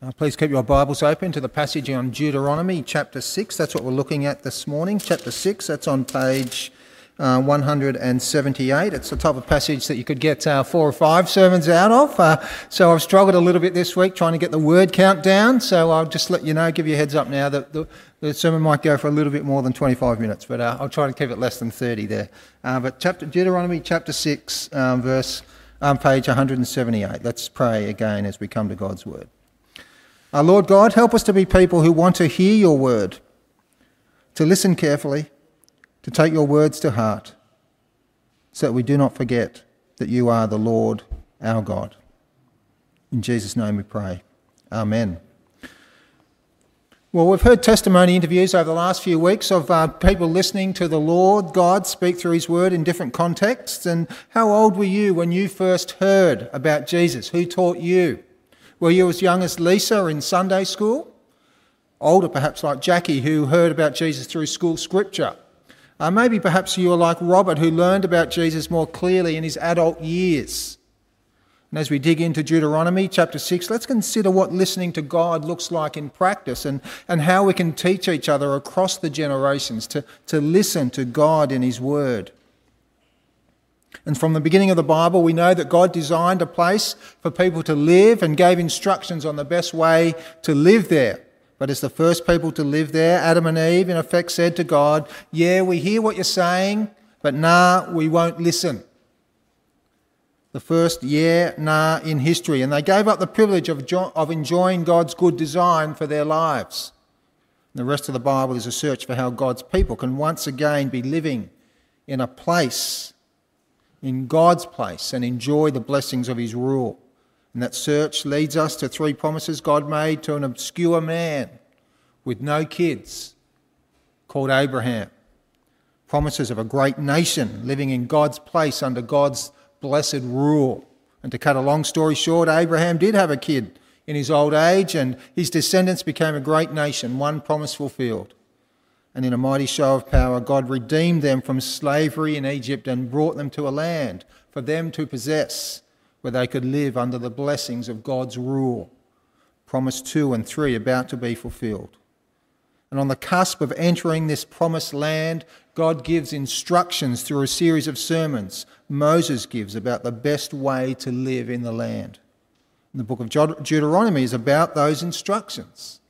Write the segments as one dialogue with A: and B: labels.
A: Uh, please keep your Bibles open to the passage on Deuteronomy chapter 6. That's what we're looking at this morning. Chapter 6, that's on page uh, 178. It's the type of passage that you could get uh, four or five sermons out of. Uh, so I've struggled a little bit this week trying to get the word count down. So I'll just let you know, give you a heads up now that the, the sermon might go for a little bit more than 25 minutes, but uh, I'll try to keep it less than 30 there. But chapter, Deuteronomy chapter 6, um, verse um, page 178. Let's pray again as we come to God's word. Our Lord God, help us to be people who want to hear your word, to listen carefully, to take your words to heart, so that we do not forget that you are the Lord our God. In Jesus' name we pray. Amen. Well, we've heard testimony interviews over the last few weeks of uh, people listening to the Lord God speak through His Word in different contexts. And how old were you when you first heard about Jesus? Who taught you? Were you as young as Lisa in Sunday school? Older, perhaps like Jackie, who heard about Jesus through school scripture. Uh, maybe perhaps you are like Robert, who learned about Jesus more clearly in his adult years. And as we dig into Deuteronomy chapter 6, let's consider what listening to God looks like in practice and, and how we can teach each other across the generations to, to listen to God in His Word. And from the beginning of the Bible, we know that God designed a place for people to live and gave instructions on the best way to live there. But as the first people to live there, Adam and Eve, in effect, said to God, Yeah, we hear what you're saying, but nah, we won't listen. The first yeah, nah in history. And they gave up the privilege of, of enjoying God's good design for their lives. And the rest of the Bible is a search for how God's people can once again be living in a place in God's place and enjoy the blessings of his rule. And that search leads us to three promises God made to an obscure man with no kids called Abraham. Promises of a great nation living in God's place under God's blessed rule. And to cut a long story short, Abraham did have a kid in his old age, and his descendants became a great nation, one promise fulfilled and in a mighty show of power, God redeemed them from slavery in Egypt and brought them to a land for them to possess, where they could live under the blessings of God's rule. Promise 2 and 3 about to be fulfilled. And on the cusp of entering this promised land, God gives instructions through a series of sermons Moses gives about the best way to live in the land. And the book of Deuteronomy is about those instructions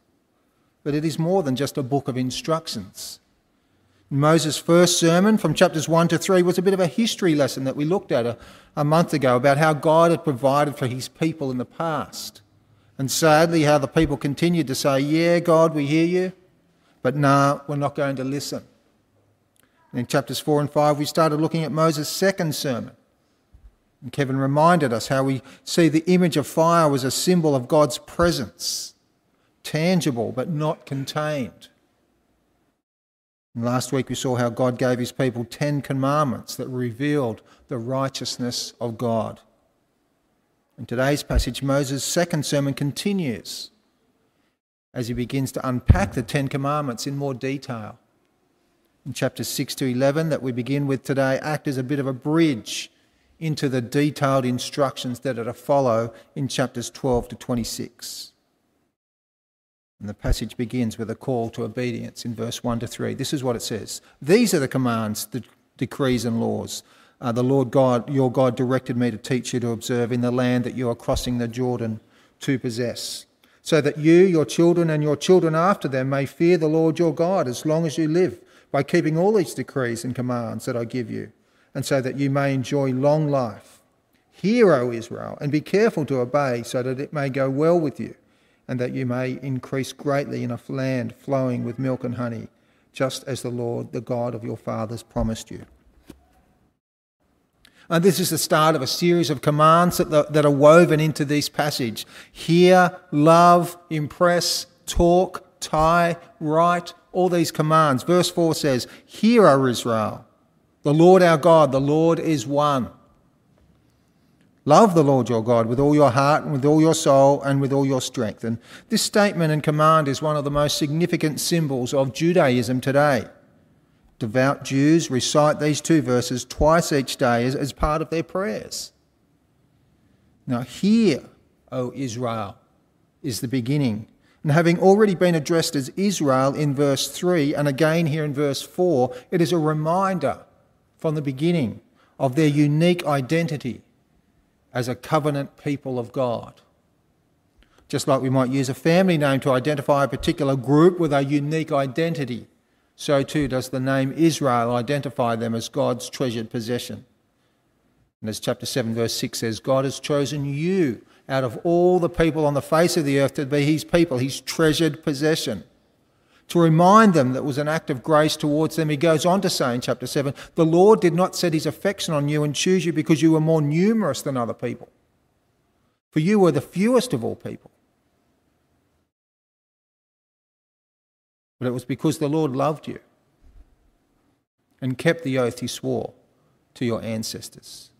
A: but it is more than just a book of instructions. Moses' first sermon from chapters 1 to 3 was a bit of a history lesson that we looked at a, a month ago about how God had provided for his people in the past. And sadly, how the people continued to say, Yeah, God, we hear you, but nah, we're not going to listen. And in chapters 4 and 5, we started looking at Moses' second sermon. And Kevin reminded us how we see the image of fire was a symbol of God's presence tangible but not contained. And last week we saw how God gave his people ten commandments that revealed the righteousness of God. In today's passage, Moses' second sermon continues as he begins to unpack the Ten Commandments in more detail. In chapters 6 to 11, that we begin with today, act as a bit of a bridge into the detailed instructions that are to follow in chapters 12 to 26. And the passage begins with a call to obedience in verse 1 to 3. This is what it says These are the commands, the decrees, and laws. Uh, the Lord God, your God, directed me to teach you to observe in the land that you are crossing the Jordan to possess, so that you, your children, and your children after them may fear the Lord your God as long as you live, by keeping all these decrees and commands that I give you, and so that you may enjoy long life. Hear, O Israel, and be careful to obey, so that it may go well with you and that you may increase greatly in a land flowing with milk and honey, just as the Lord, the God of your fathers, promised you. And this is the start of a series of commands that, that are woven into this passage. Hear, love, impress, talk, tie, write, all these commands. Verse 4 says, Hear, O Israel, the Lord our God, the Lord is one. Love the Lord your God with all your heart and with all your soul and with all your strength. And this statement and command is one of the most significant symbols of Judaism today. Devout Jews recite these two verses twice each day as, as part of their prayers. Now, hear, O Israel, is the beginning. And having already been addressed as Israel in verse 3 and again here in verse 4, it is a reminder from the beginning of their unique identity as a covenant people of God. Just like we might use a family name to identify a particular group with a unique identity, so too does the name Israel identify them as God's treasured possession. And as chapter 7, verse 6 says, God has chosen you out of all the people on the face of the earth to be his people, his treasured possession. To remind them that was an act of grace towards them, he goes on to say in chapter 7 The Lord did not set his affection on you and choose you because you were more numerous than other people, for you were the fewest of all people. But it was because the Lord loved you and kept the oath he swore to your ancestors.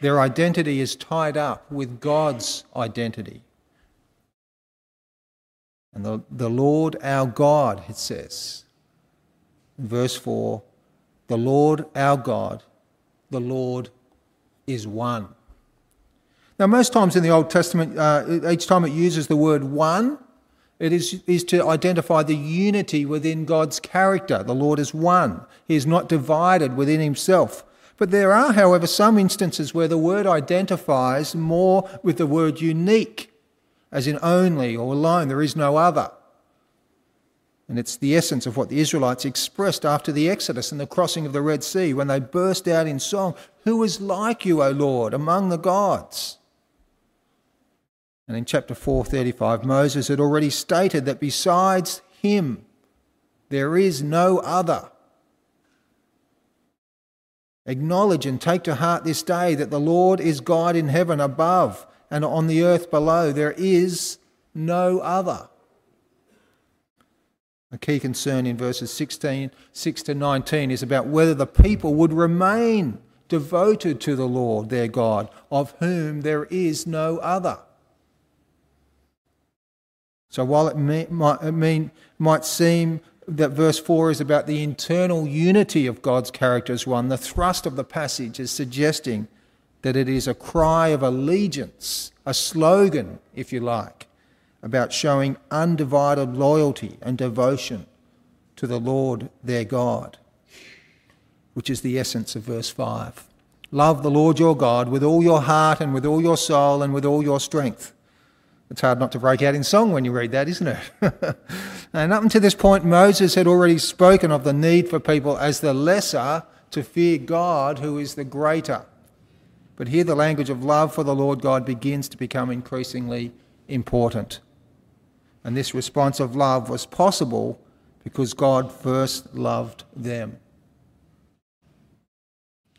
A: Their identity is tied up with God's identity. And the, the Lord our God, it says in verse 4 the Lord our God, the Lord is one. Now, most times in the Old Testament, uh, each time it uses the word one, it is, is to identify the unity within God's character. The Lord is one, He is not divided within Himself. But there are, however, some instances where the word identifies more with the word unique, as in only or alone, there is no other. And it's the essence of what the Israelites expressed after the Exodus and the crossing of the Red Sea when they burst out in song, Who is like you, O Lord, among the gods? And in chapter 435, Moses had already stated that besides him, there is no other. Acknowledge and take to heart this day that the Lord is God in heaven above and on the earth below. There is no other. A key concern in verses 16, 6 to 19 is about whether the people would remain devoted to the Lord their God, of whom there is no other. So while it, may, might, it mean, might seem that verse 4 is about the internal unity of God's character as one, the thrust of the passage is suggesting that it is a cry of allegiance, a slogan, if you like, about showing undivided loyalty and devotion to the Lord their God, which is the essence of verse 5. Love the Lord your God with all your heart and with all your soul and with all your strength. It's hard not to break out in song when you read that, isn't it? and up until this point, Moses had already spoken of the need for people as the lesser to fear God, who is the greater. But here the language of love for the Lord God begins to become increasingly important. And this response of love was possible because God first loved them.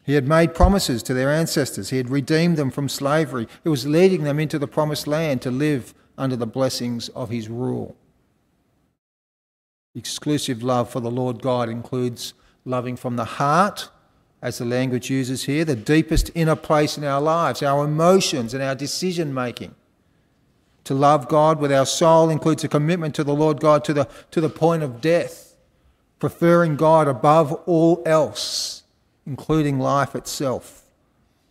A: He had made promises to their ancestors. He had redeemed them from slavery. He was leading them into the promised land to live under the blessings of his rule. Exclusive love for the Lord God includes loving from the heart, as the language uses here, the deepest inner place in our lives, our emotions and our decision making. To love God with our soul includes a commitment to the Lord God to the, to the point of death, preferring God above all else including life itself.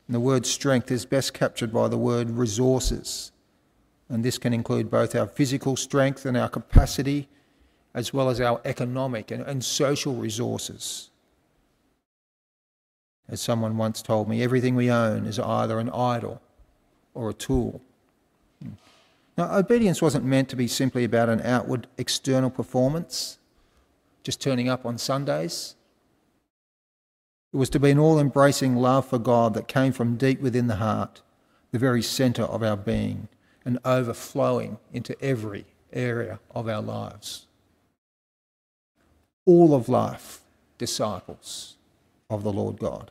A: And the word strength is best captured by the word resources. And this can include both our physical strength and our capacity, as well as our economic and, and social resources. As someone once told me, everything we own is either an idol or a tool. Now, obedience wasn't meant to be simply about an outward external performance, just turning up on Sundays. It was to be an all embracing love for God that came from deep within the heart, the very centre of our being, and overflowing into every area of our lives. All of life, disciples of the Lord God.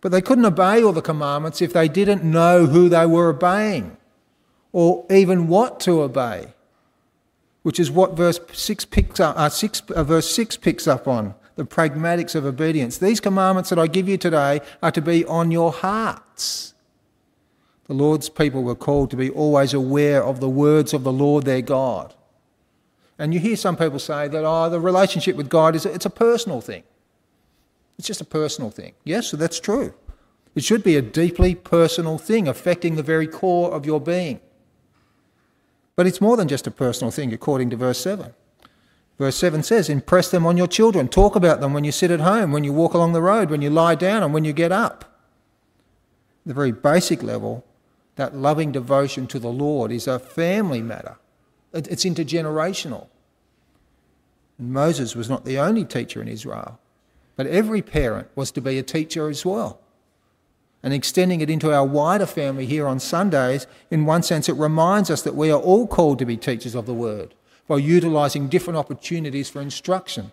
A: But they couldn't obey all the commandments if they didn't know who they were obeying or even what to obey which is what verse 6 picks up, uh, six, uh, verse 6 picks up on the pragmatics of obedience. These commandments that I give you today are to be on your hearts. The Lord's people were called to be always aware of the words of the Lord their God. And you hear some people say that, oh, the relationship with God is it's a personal thing. It's just a personal thing. Yes, that's true. It should be a deeply personal thing affecting the very core of your being. But it's more than just a personal thing, according to verse 7. Verse 7 says, Impress them on your children. Talk about them when you sit at home, when you walk along the road, when you lie down, and when you get up. The very basic level, that loving devotion to the Lord is a family matter, it's intergenerational. And Moses was not the only teacher in Israel, but every parent was to be a teacher as well. And extending it into our wider family here on Sundays, in one sense, it reminds us that we are all called to be teachers of the Word by utilising different opportunities for instruction.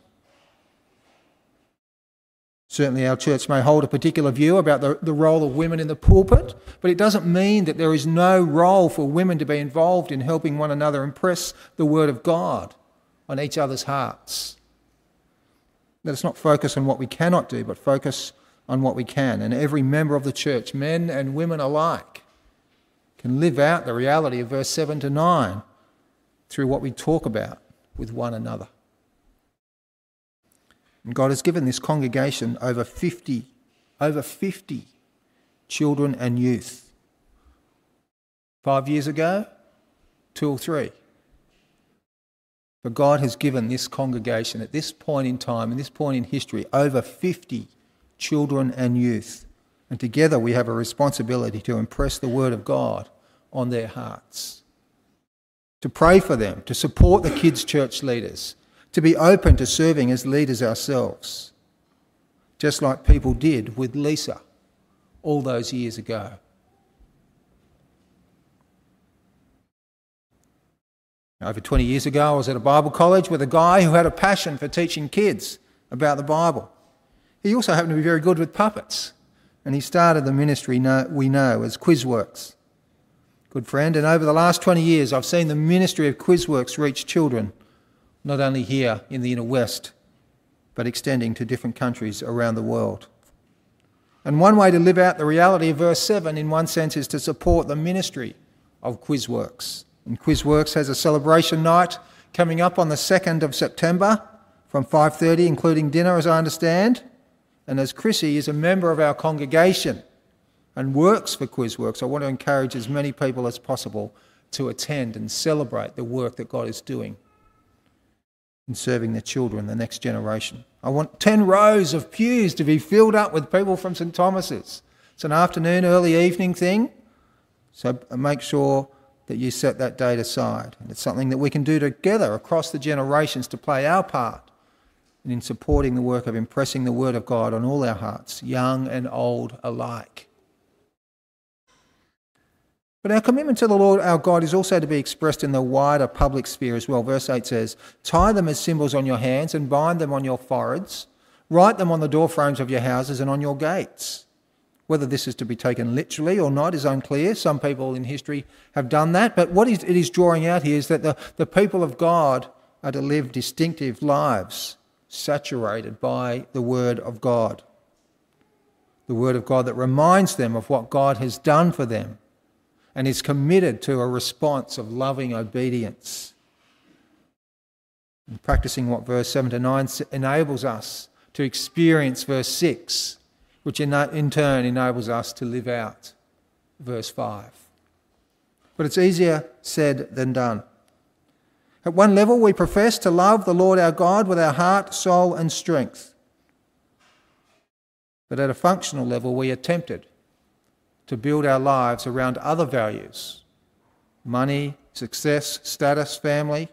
A: Certainly, our church may hold a particular view about the, the role of women in the pulpit, but it doesn't mean that there is no role for women to be involved in helping one another impress the Word of God on each other's hearts. Let us not focus on what we cannot do, but focus on what we can. And every member of the church, men and women alike, can live out the reality of verse 7 to 9 through what we talk about with one another. And God has given this congregation over 50, over 50 children and youth. Five years ago, two or three. But God has given this congregation at this point in time, in this point in history, over 50 children and youth. And together we have a responsibility to impress the Word of God on their hearts to pray for them, to support the kids' church leaders, to be open to serving as leaders ourselves, just like people did with Lisa all those years ago. Over 20 years ago, I was at a Bible college with a guy who had a passion for teaching kids about the Bible. He also happened to be very good with puppets, and he started the ministry we know as Quizworks good friend. And over the last 20 years, I've seen the ministry of Quizworks reach children, not only here in the inner west, but extending to different countries around the world. And one way to live out the reality of verse 7, in one sense, is to support the ministry of Quizworks. And Quizworks has a celebration night coming up on the 2nd of September from 5:30 including dinner as I understand. And as Chrissy is a member of our congregation, and works for Quizworks, I want to encourage as many people as possible to attend and celebrate the work that God is doing in serving the children, the next generation. I want 10 rows of pews to be filled up with people from St Thomas's. It's an afternoon, early evening thing, so make sure that you set that date aside. And it's something that we can do together across the generations to play our part in supporting the work of impressing the Word of God on all our hearts, young and old alike. But our commitment to the Lord our God is also to be expressed in the wider public sphere as well. Verse 8 says, Tie them as symbols on your hands and bind them on your foreheads. Write them on the doorframes of your houses and on your gates. Whether this is to be taken literally or not is unclear. Some people in history have done that. But what it is drawing out here is that the, the people of God are to live distinctive lives saturated by the Word of God. The Word of God that reminds them of what God has done for them and is committed to a response of loving obedience. And practicing what verse 7 to 9 enables us to experience verse 6, which in, in turn enables us to live out verse 5. But it's easier said than done. At one level, we profess to love the Lord our God with our heart, soul, and strength. But at a functional level, we are tempted to build our lives around other values money, success, status, family.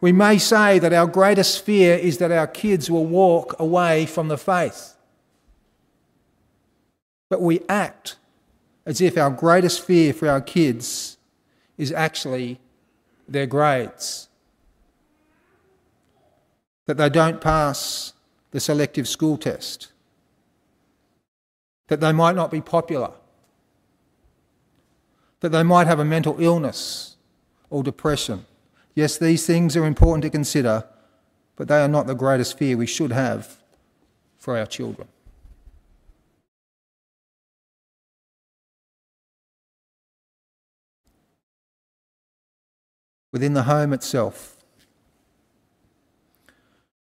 A: We may say that our greatest fear is that our kids will walk away from the faith. But we act as if our greatest fear for our kids is actually their grades. That they don't pass the selective school test that they might not be popular, that they might have a mental illness or depression. Yes, these things are important to consider, but they are not the greatest fear we should have for our children. Within the home itself,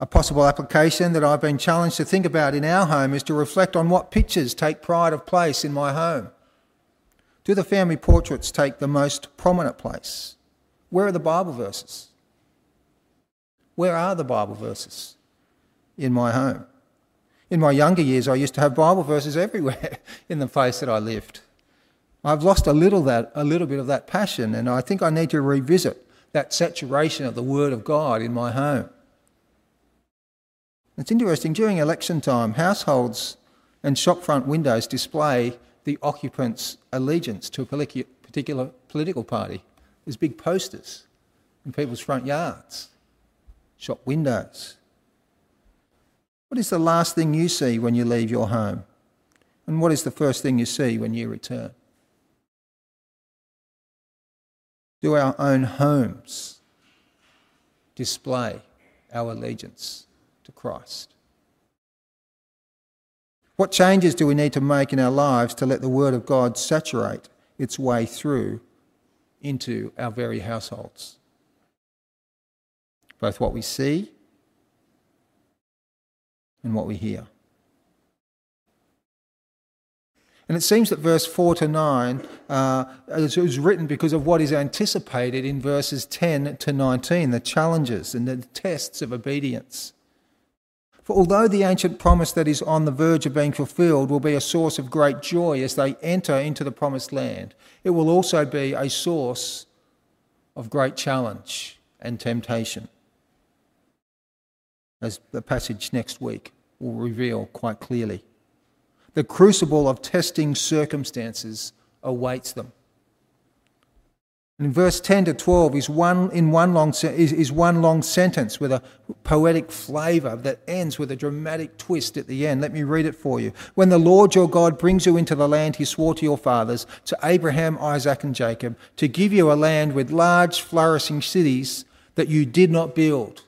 A: A possible application that I've been challenged to think about in our home is to reflect on what pictures take pride of place in my home. Do the family portraits take the most prominent place? Where are the Bible verses? Where are the Bible verses in my home? In my younger years, I used to have Bible verses everywhere in the place that I lived. I've lost a little that a little bit of that passion, and I think I need to revisit that saturation of the Word of God in my home. It's interesting, during election time, households and shopfront windows display the occupant's allegiance to a particular political party. There's big posters in people's front yards, shop windows. What is the last thing you see when you leave your home? And what is the first thing you see when you return? Do our own homes display our allegiance to Christ? What changes do we need to make in our lives to let the Word of God saturate its way through into our very households? Both what we see and what we hear. And it seems that verse 4 to 9 uh, is, written because of what is anticipated in verses 10 to 19, the challenges and the tests of obedience. For although the ancient promise that is on the verge of being fulfilled will be a source of great joy as they enter into the promised land, it will also be a source of great challenge and temptation. As the passage next week will reveal quite clearly the crucible of testing circumstances awaits them. In verse 10 to 12 is one, in one long, is, is one long sentence with a poetic flavour that ends with a dramatic twist at the end. Let me read it for you. When the Lord your God brings you into the land he swore to your fathers, to Abraham, Isaac, and Jacob, to give you a land with large, flourishing cities that you did not build,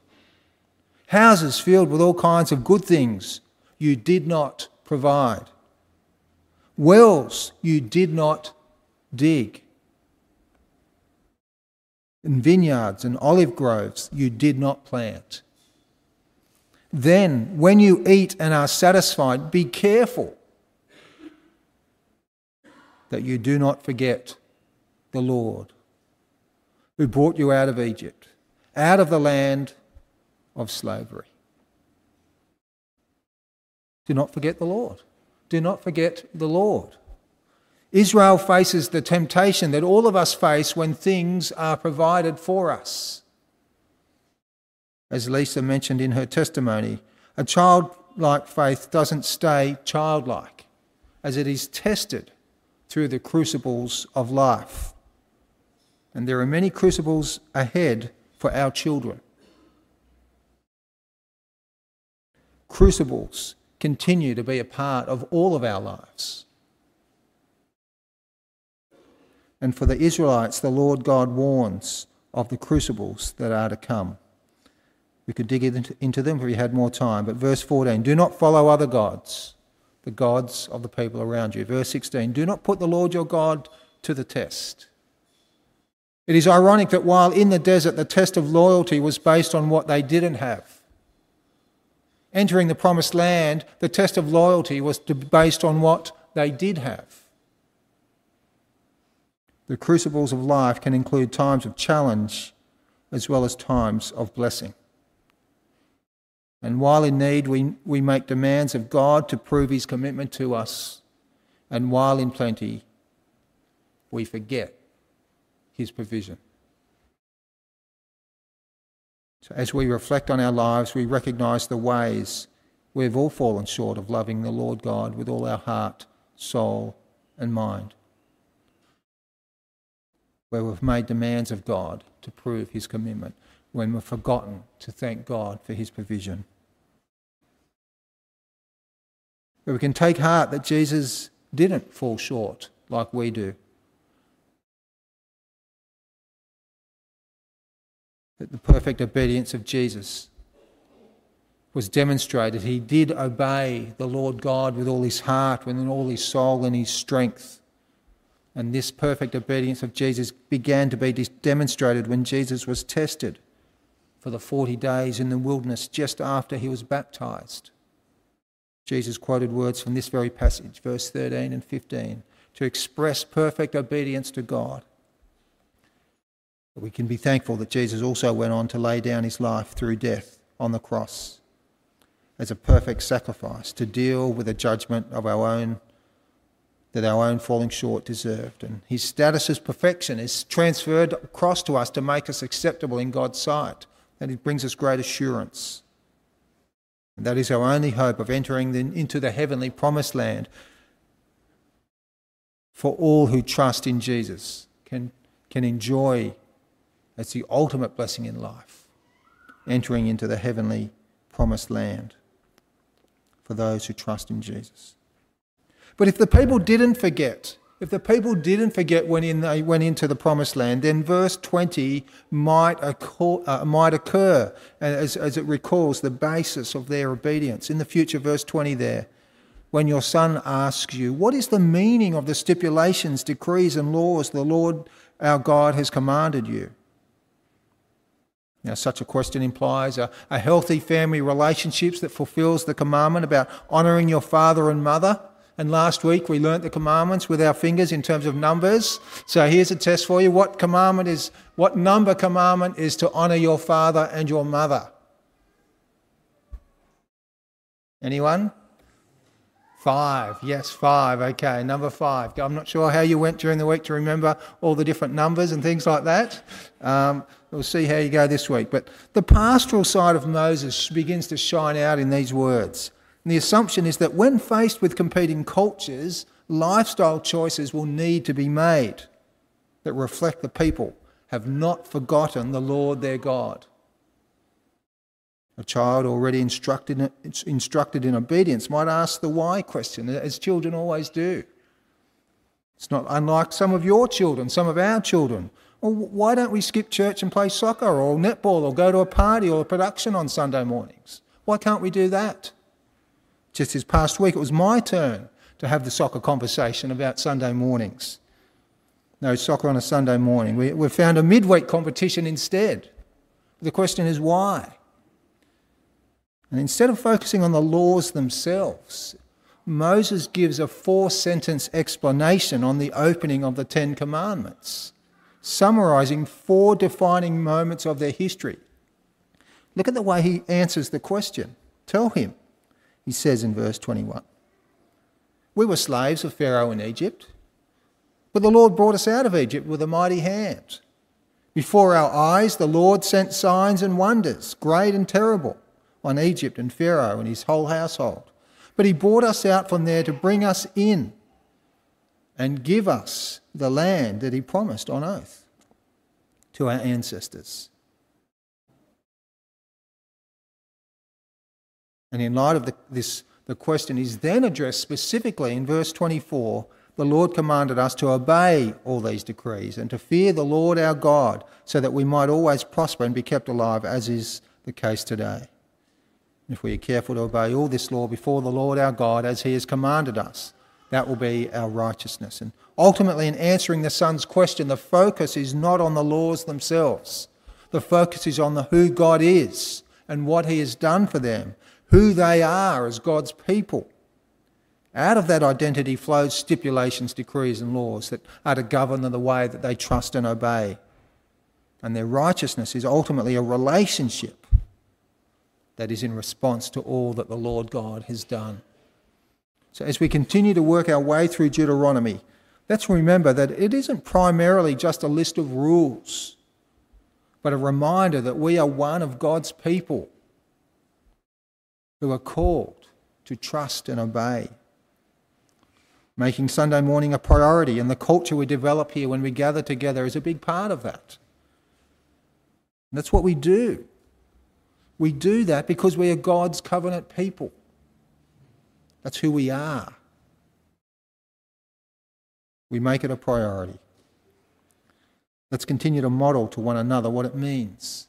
A: houses filled with all kinds of good things you did not provide. Wells you did not dig. And vineyards and olive groves you did not plant. Then, when you eat and are satisfied, be careful that you do not forget the Lord who brought you out of Egypt, out of the land of slavery. Do not forget the Lord. Do not forget the Lord. Israel faces the temptation that all of us face when things are provided for us. As Lisa mentioned in her testimony, a childlike faith doesn't stay childlike as it is tested through the crucibles of life. And there are many crucibles ahead for our children. Crucibles continue to be a part of all of our lives. And for the Israelites, the Lord God warns of the crucibles that are to come. We could dig into them if we had more time. But verse 14 do not follow other gods, the gods of the people around you. Verse 16 do not put the Lord your God to the test. It is ironic that while in the desert, the test of loyalty was based on what they didn't have entering the promised land, the test of loyalty was based on what they did have. The crucibles of life can include times of challenge as well as times of blessing. And while in need, we, we make demands of God to prove his commitment to us. And while in plenty, we forget his provision. So as we reflect on our lives, we recognize the ways we've all fallen short of loving the Lord God with all our heart, soul, and mind. Where we've made demands of God to prove his commitment, when we've forgotten to thank God for his provision. But we can take heart that Jesus didn't fall short like we do. that the perfect obedience of Jesus was demonstrated. He did obey the Lord God with all his heart, with all his soul and his strength. And this perfect obedience of Jesus began to be demonstrated when Jesus was tested for the 40 days in the wilderness just after he was baptized. Jesus quoted words from this very passage, verse 13 and 15, to express perfect obedience to God. But we can be thankful that Jesus also went on to lay down his life through death on the cross as a perfect sacrifice to deal with the judgment of our own that our own falling short deserved. And his status as perfection is transferred across to us to make us acceptable in God's sight and it brings us great assurance. And that is our only hope of entering into the heavenly promised land for all who trust in Jesus can, can enjoy as the ultimate blessing in life, entering into the heavenly promised land for those who trust in Jesus. But if the people didn't forget, if the people didn't forget when in, they went into the promised land, then verse 20 might occur, uh, might occur as, as it recalls the basis of their obedience. In the future, verse 20 there, when your son asks you, What is the meaning of the stipulations, decrees, and laws the Lord our God has commanded you? Now, such a question implies a, a healthy family relationships that fulfills the commandment about honouring your father and mother and last week we learnt the commandments with our fingers in terms of numbers. So here's a test for you. What commandment is, what number commandment is to honour your father and your mother? Anyone? Five. Yes, five. Okay, number five. I'm not sure how you went during the week to remember all the different numbers and things like that. Um, we'll see how you go this week. But the pastoral side of Moses begins to shine out in these words. And the assumption is that when faced with competing cultures, lifestyle choices will need to be made that reflect the people have not forgotten the Lord their God. A child already instructed, instructed in obedience might ask the why question, as children always do. It's not unlike some of your children, some of our children. Well, why don't we skip church and play soccer or netball or go to a party or a production on Sunday mornings? Why can't we do that? Just this past week, it was my turn to have the soccer conversation about Sunday mornings. No soccer on a Sunday morning. We, we found a midweek competition instead. The question is why? And instead of focusing on the laws themselves, Moses gives a four sentence explanation on the opening of the Ten Commandments, summarizing four defining moments of their history. Look at the way he answers the question. Tell him, he says in verse 21. We were slaves of Pharaoh in Egypt, but the Lord brought us out of Egypt with a mighty hand. Before our eyes, the Lord sent signs and wonders, great and terrible, on Egypt and Pharaoh and his whole household. But he brought us out from there to bring us in and give us the land that he promised on oath to our ancestors. And in light of the, this, the question is then addressed specifically in verse 24 the Lord commanded us to obey all these decrees and to fear the Lord our God so that we might always prosper and be kept alive, as is the case today. If we are careful to obey all this law before the Lord our God as he has commanded us, that will be our righteousness. And ultimately, in answering the Son's question, the focus is not on the laws themselves. The focus is on the who God is and what he has done for them who they are as God's people. Out of that identity flows stipulations, decrees, and laws that are to govern them the way that they trust and obey. And their righteousness is ultimately a relationship that is in response to all that the Lord God has done. So, as we continue to work our way through Deuteronomy, let's remember that it isn't primarily just a list of rules, but a reminder that we are one of God's people who are called to trust and obey. Making Sunday morning a priority and the culture we develop here when we gather together is a big part of that. And that's what we do. We do that because we are God's covenant people. That's who we are. We make it a priority. Let's continue to model to one another what it means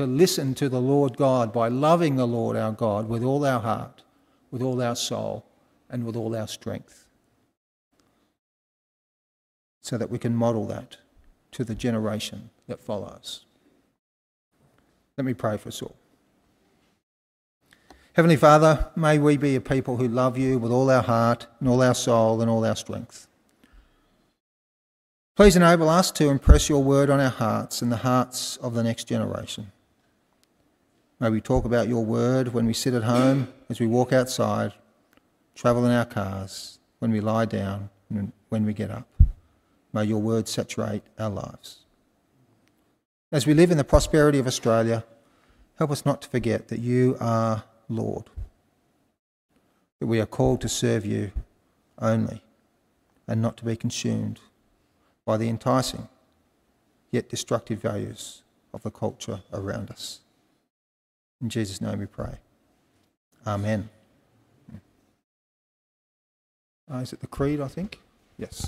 A: to listen to the Lord God by loving the Lord our God with all our heart, with all our soul, and with all our strength. So that we can model that to the generation that follows. Let me pray for us all. Heavenly Father, may we be a people who love you with all our heart and all our soul and all our strength. Please enable us to impress your word on our hearts and the hearts of the next generation. May we talk about your word when we sit at home, as we walk outside, travel in our cars, when we lie down, and when we get up. May your word saturate our lives. As we live in the prosperity of Australia, help us not to forget that you are Lord, that we are called to serve you only and not to be consumed by the enticing yet destructive values of the culture around us. In Jesus' name we pray. Amen. Uh, is it the Creed, I think? Yes.